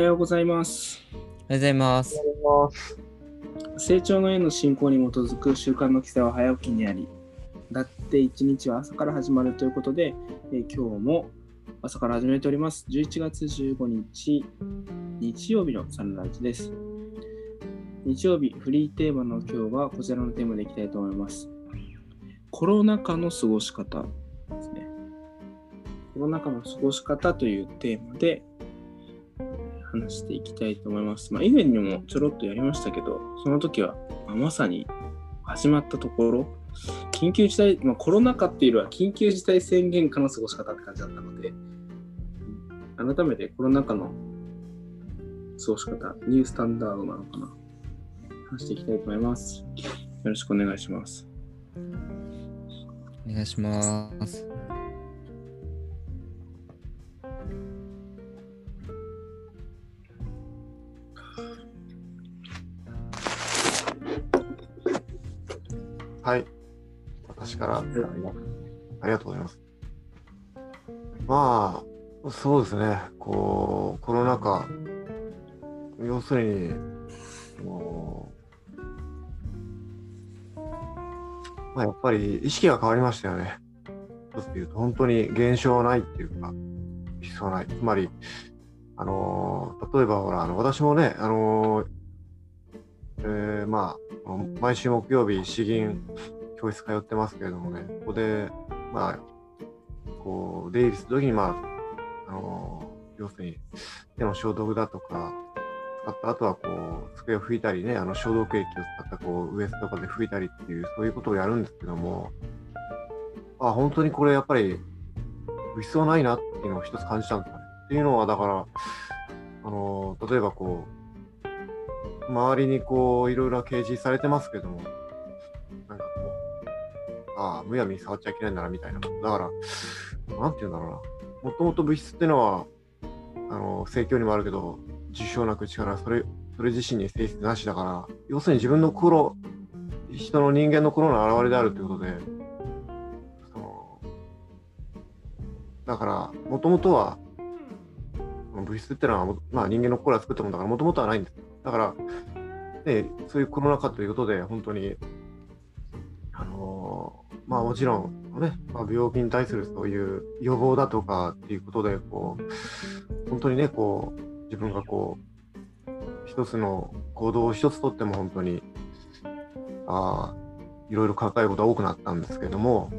はようございます。おはようございます。成長のへの進行に基づく習慣の規制は早起きにあり、だって一日は朝から始まるということで、えー今日も朝から始めております。11月15日、日曜日のサンライズです。日曜日、フリーテーマの今日はこちらのテーマでいきたいと思います。コロナ禍の過ごし方ですね。コロナ禍の過ごし方というテーマで話していきたいと思います。まあ、以前にもちょろっとやりましたけど、その時は、ままさに始まったところ、緊急事態、まあ、コロナ禍っていうよりは緊急事態宣言下の過ごし方って感じだったので、改めてコロナ禍の過ごし方、ニュースタンダードなのかな、話していきたいと思います。よろしくお願いします。お願いします。はい。私から、ありがとうございます。まあ、そうですね。こう、コロナ禍、要するに、もう、まあ、やっぱり意識が変わりましたよね。一つで言うと、本当に現象はないっていうか、必要ない。つまり、あの例えばほら、あの私もね、あのえーまあ、毎週木曜日、詩吟教室通ってますけれどもね、ここで、まあ、こう、出入りするときに、まあ、あの要するに、手の消毒だとか、使った後は、こう、机を拭いたりね、あの、消毒液を使った、こう、ウエストとかで拭いたりっていう、そういうことをやるんですけども、あ、本当にこれ、やっぱり、必要ないなっていうのを一つ感じたんですよね。っていうのは、だから、あの例えばこう、周りにこう、いろいろ掲示されてますけども、なんかこう、ああ、むやみに触っちゃいけないんだな、みたいな。だから、なんて言うんだろうな。もともと物質っていうのは、あの、盛況にもあるけど、受賞なく力、それ、それ自身に性質なしだから、要するに自分の心、人の人間の心の表れであるということで、その、だから、もともとは、物質ってのは、まあ、人間の心が作ったものだから、もともとはないんです。だから、ね、そういうコロナ禍ということで、本当に、あのーまあもちろん、ね、まあ、病気に対するそういう予防だとかっていうことで、こう、本当にね、こう、自分がこう、一つの行動を一つとっても本当に、ああ、いろいろ抱えることが多くなったんですけども、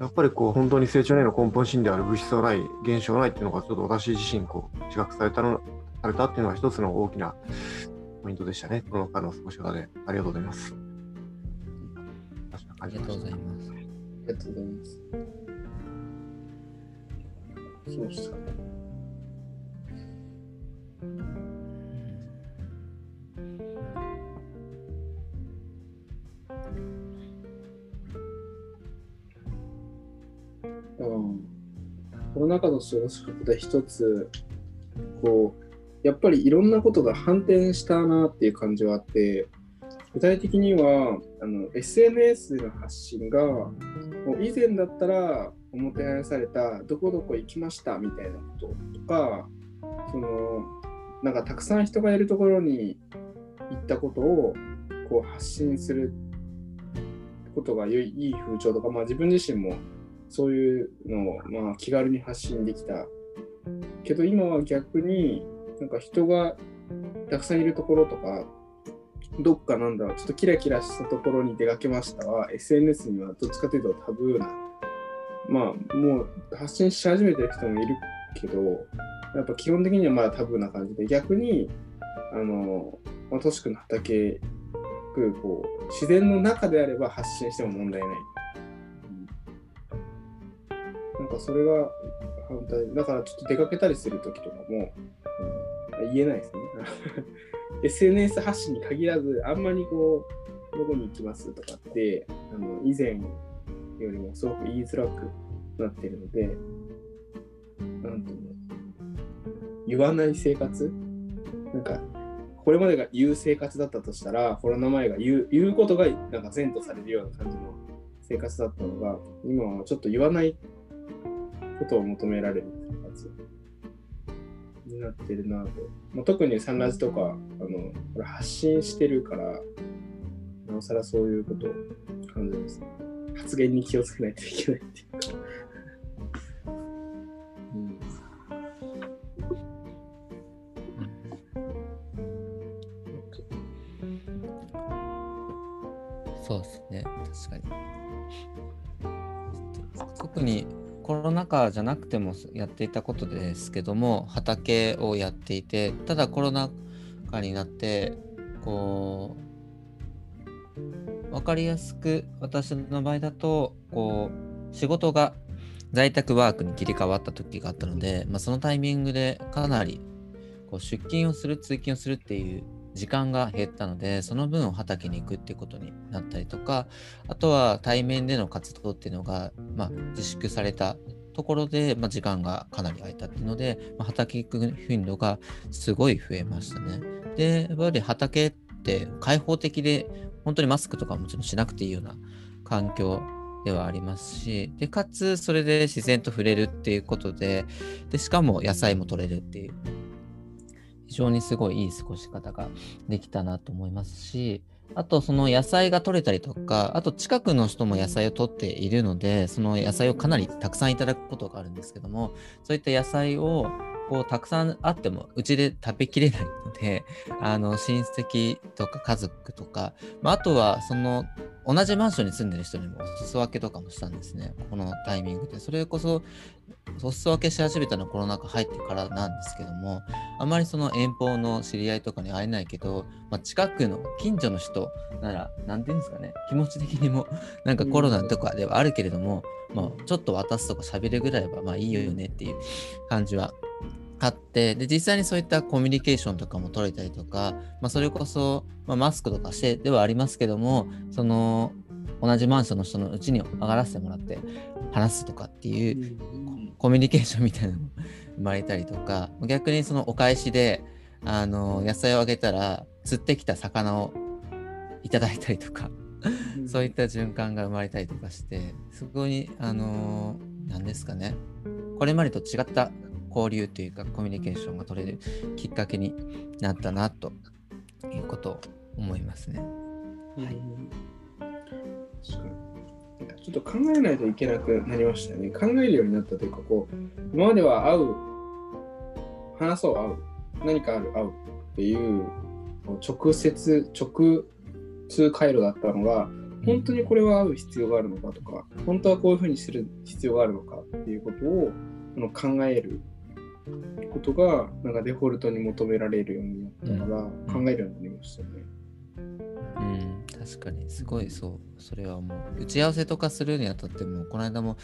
やっぱりこう本当に成長への根本心である物質はない、現象がないっていうのがちょっと私自身こう自覚されたのされたっていうのが一つの大きなポイントでしたね。この間の過ごし方で。ありがとうございます。ありがとうございます。ありがとうございます。そうした。うん、コロナ禍の過ごし方で一つ、こう、やっぱりいろんなことが反転したなっていう感じはあって、具体的にはあの SNS の発信が以前だったらおもてなされたどこどこ行きましたみたいなこととかそのなんかたくさん人がいるところに行ったことをこう発信することが良いいい風潮とか、まあ、自分自身もそういうのをまあ気軽に発信できた。けど今は逆になんか人がたくさんいるところとかどっかなんだろう、ちょっとキラキラしたところに出かけました。は、SNS にはどっちかというとタブーな、まあ、もう発信し始めてる人もいるけど、やっぱ基本的にはまだタブーな感じで、逆に、あの、まあ、都市区の畑区、こう、自然の中であれば発信しても問題ない。なんかそれが反対、だからちょっと出かけたりするときとかも、言えないですね。SNS 発信に限らず、あんまりこう、どこに行きますとかって、あの以前よりもすごく言いづらくなってるので、なんとも、言わない生活？なんか、これまでが言う生活だったとしたら、コロナ前が言う言うことがなんか善とされるような感じの生活だったのが、今はちょっと言わないことを求められる生活。になってるなと。まあ、特にサンラジとか、あの、これ発信してるから、なおさらそういうことを感じます。ね。発言に気をつけないといけないっていうか。うん。そうですね、確かに。特にコロナ禍じゃなくてもやっていたことですけども、畑をやっていて、ただコロナ禍になって、こう、わかりやすく私の場合だと、こう、仕事が在宅ワークに切り替わった時があったので、まあ、そのタイミングでかなりこう出勤をする、通勤をするっていう時間が減ったので、その分を畑に行くっていうことになったりとか、あとは対面での活動っていうのが、まあ、自粛されたところで、まあ、時間がかなり空いたっていうので、まあ、畑行く頻度がすごい増えましたね。で、やっぱり畑って開放的で、本当にマスクとかももちろんしなくていいような環境ではありますし、で、かつそれで自然と触れるっていうことで、で、しかも野菜も取れるっていう、非常にすごいいい過ごし方ができたなと思いますし、あとその野菜が取れたりとか、あと近くの人も野菜を取っているので、その野菜をかなりたくさんいただくことがあるんですけども、そういった野菜をこうたくさんあってもうちで食べきれないので、あの親戚とか家族とか、まあ、あとはその同じマンションに住んでる人にもお裾分けとかもしたんですね、このタイミングで。それこそお裾分けし始めたのはコロナ禍入ってからなんですけども、あまりその遠方の知り合いとかに会えないけど、まあ、近くの近所の人なら、なんていうんですかね、気持ち的にも、なんかコロナとかではあるけれども、まあ、ちょっと渡すとか喋るぐらいは、まあいいよねっていう感じはあって、で、実際にそういったコミュニケーションとかも取れたりとか、まあ、それこそ、まあ、マスクとかしてではありますけども、その、同じマンションの人のうちに上がらせてもらって話すとかっていうコミュニケーションみたいなのも生まれたりとか、逆にそのお返しで、あの、野菜をあげたら、釣ってきた魚をいただいたりとか、そういった循環が生まれたりとかして、すごい、あのー、なんですかね、これまでと違った交流というか、コミュニケーションが取れるきっかけになったな、ということを思いますね。はい。確かに。ちょっと考えないといけなくなりましたよね。考えるようになったというか、こう、今までは会う、話そう、会う、何かある、会うっていう、直接、直通回路だったのが、本当にこれは会う必要があるのかとか、本当はこういうふうにする必要があるのかっていうことをこの考えることが、なんかデフォルトに求められるようになったから、考えるようになりましたよね。うん、確かにすごいそうそれはもう打ち合わせとかするにあたってもこの間も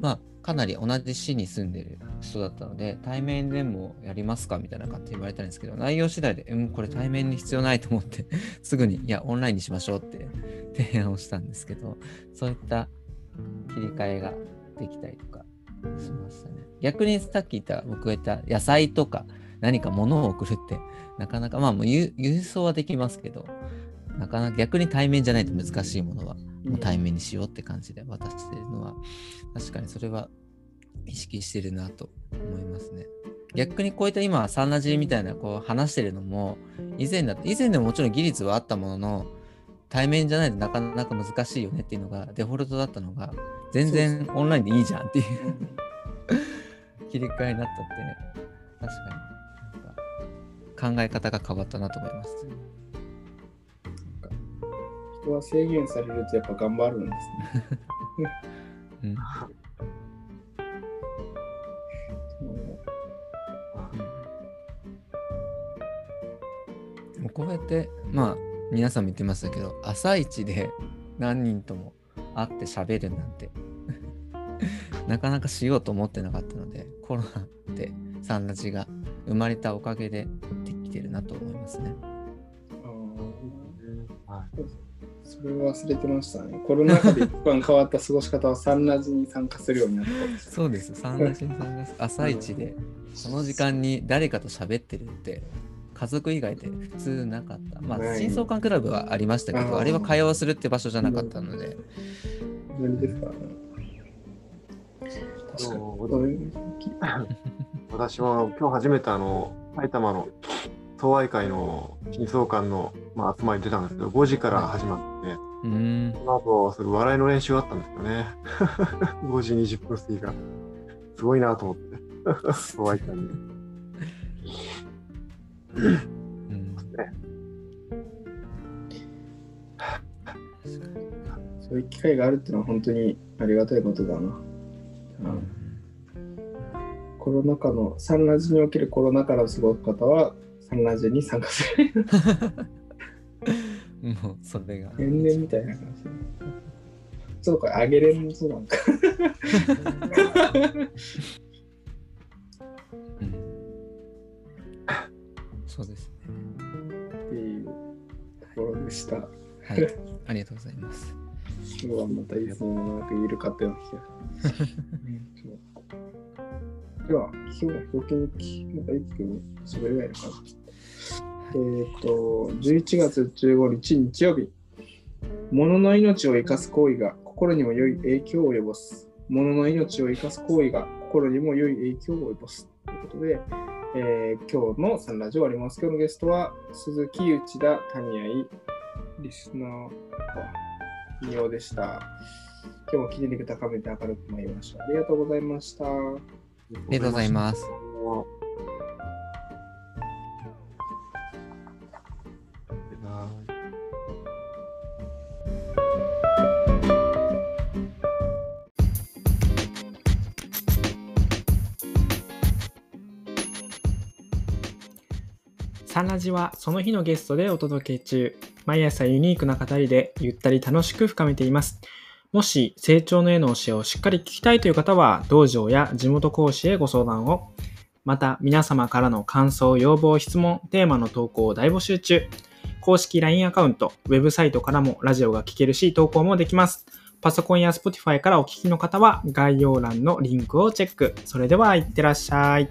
まあかなり同じ市に住んでる人だったので対面でもやりますかみたいな感じで言われたんですけど内容次第でうんこれ対面に必要ないと思って すぐにいやオンラインにしましょうって提案をしたんですけどそういった切り替えができたりとかしましたね逆にさっき言った僕が言った野菜とか何か物を送るってなかなかまあもう郵郵送はできますけどなかなか逆に対面じゃないと難しいものはもう対面にしようって感じで渡してるのは、確かにそれは意識してるなと思いますね。逆にこういった今サンラジみたいなこう話してるのも以前だ以前でももちろん技術はあったものの対面じゃないとなかなか難しいよねっていうのがデフォルトだったのが全然オンラインでいいじゃんっていう。切り替えになったってね。確かに。なんか考え方が変わったなと思います。人は制限されるとやっぱ頑張るんですね。うん。こうやってまあ皆さんも言ってましたけど朝一で何人とも会って喋るなんてなかなかしようと思ってなかったのでコロナってサンラジが生まれたおかげでできてるなと思いますね。あーはいそれを忘れてましたね。コロナ禍で一番変わった過ごし方はサンラジに参加するようになった。そうですサンラジさんが朝一でその時間に誰かと喋ってるって家族以外で普通なかった。まあ、真相館クラブはありましたけど、あれは会話をするって場所じゃなかったので、無理ですか？私も今日初めてあの埼玉の総愛会の新総館の、まあ、集まりに出たんですけど、5時から始まって、うーん。その後、それ笑いの練習があったんですよね。5時20分過ぎから。すごいなと思って。総愛会に。うんそういう機会があるっていうのは本当にありがたいことだな。うんコロナ禍の、サンラジにおけるコロナ禍の過ごす方は、サンラジに参加する。もうそれが。天然みたいな感じ。ちょっとこれあげれんぞなんか。うんそうですね。っていうところでした。はい。ありがとうございます。今日はまたいつもなんか緩かったような気がする。そうでは、今日は表記日記、なんかいつも喋れないのかな。えっ、と、11月15日日曜日、物の命を生かす行為が心にも良い影響を及ぼす。物の命を生かす行為が心にも良い影響を及ぼす。ということで、えー今日のサンラジオ終わります。今日のゲストは鈴木内田谷合リスナーは引用でした。今日も記事力高めて明るく参りましょう。ありがとうございました。ありがとうございます。す。サンラジはその日のゲストでお届け中。毎朝ユニークな語りでゆったり楽しく深めています。もし成長の絵の教えをしっかり聞きたいという方は、道場や地元講師へご相談を。また、皆様からの感想、要望、質問、テーマの投稿を大募集中。公式 LINE アカウント、ウェブサイトからもラジオが聞けるし、投稿もできます。パソコンや Spotify からお聞きの方は概要欄のリンクをチェック。それでは、いってらっしゃい。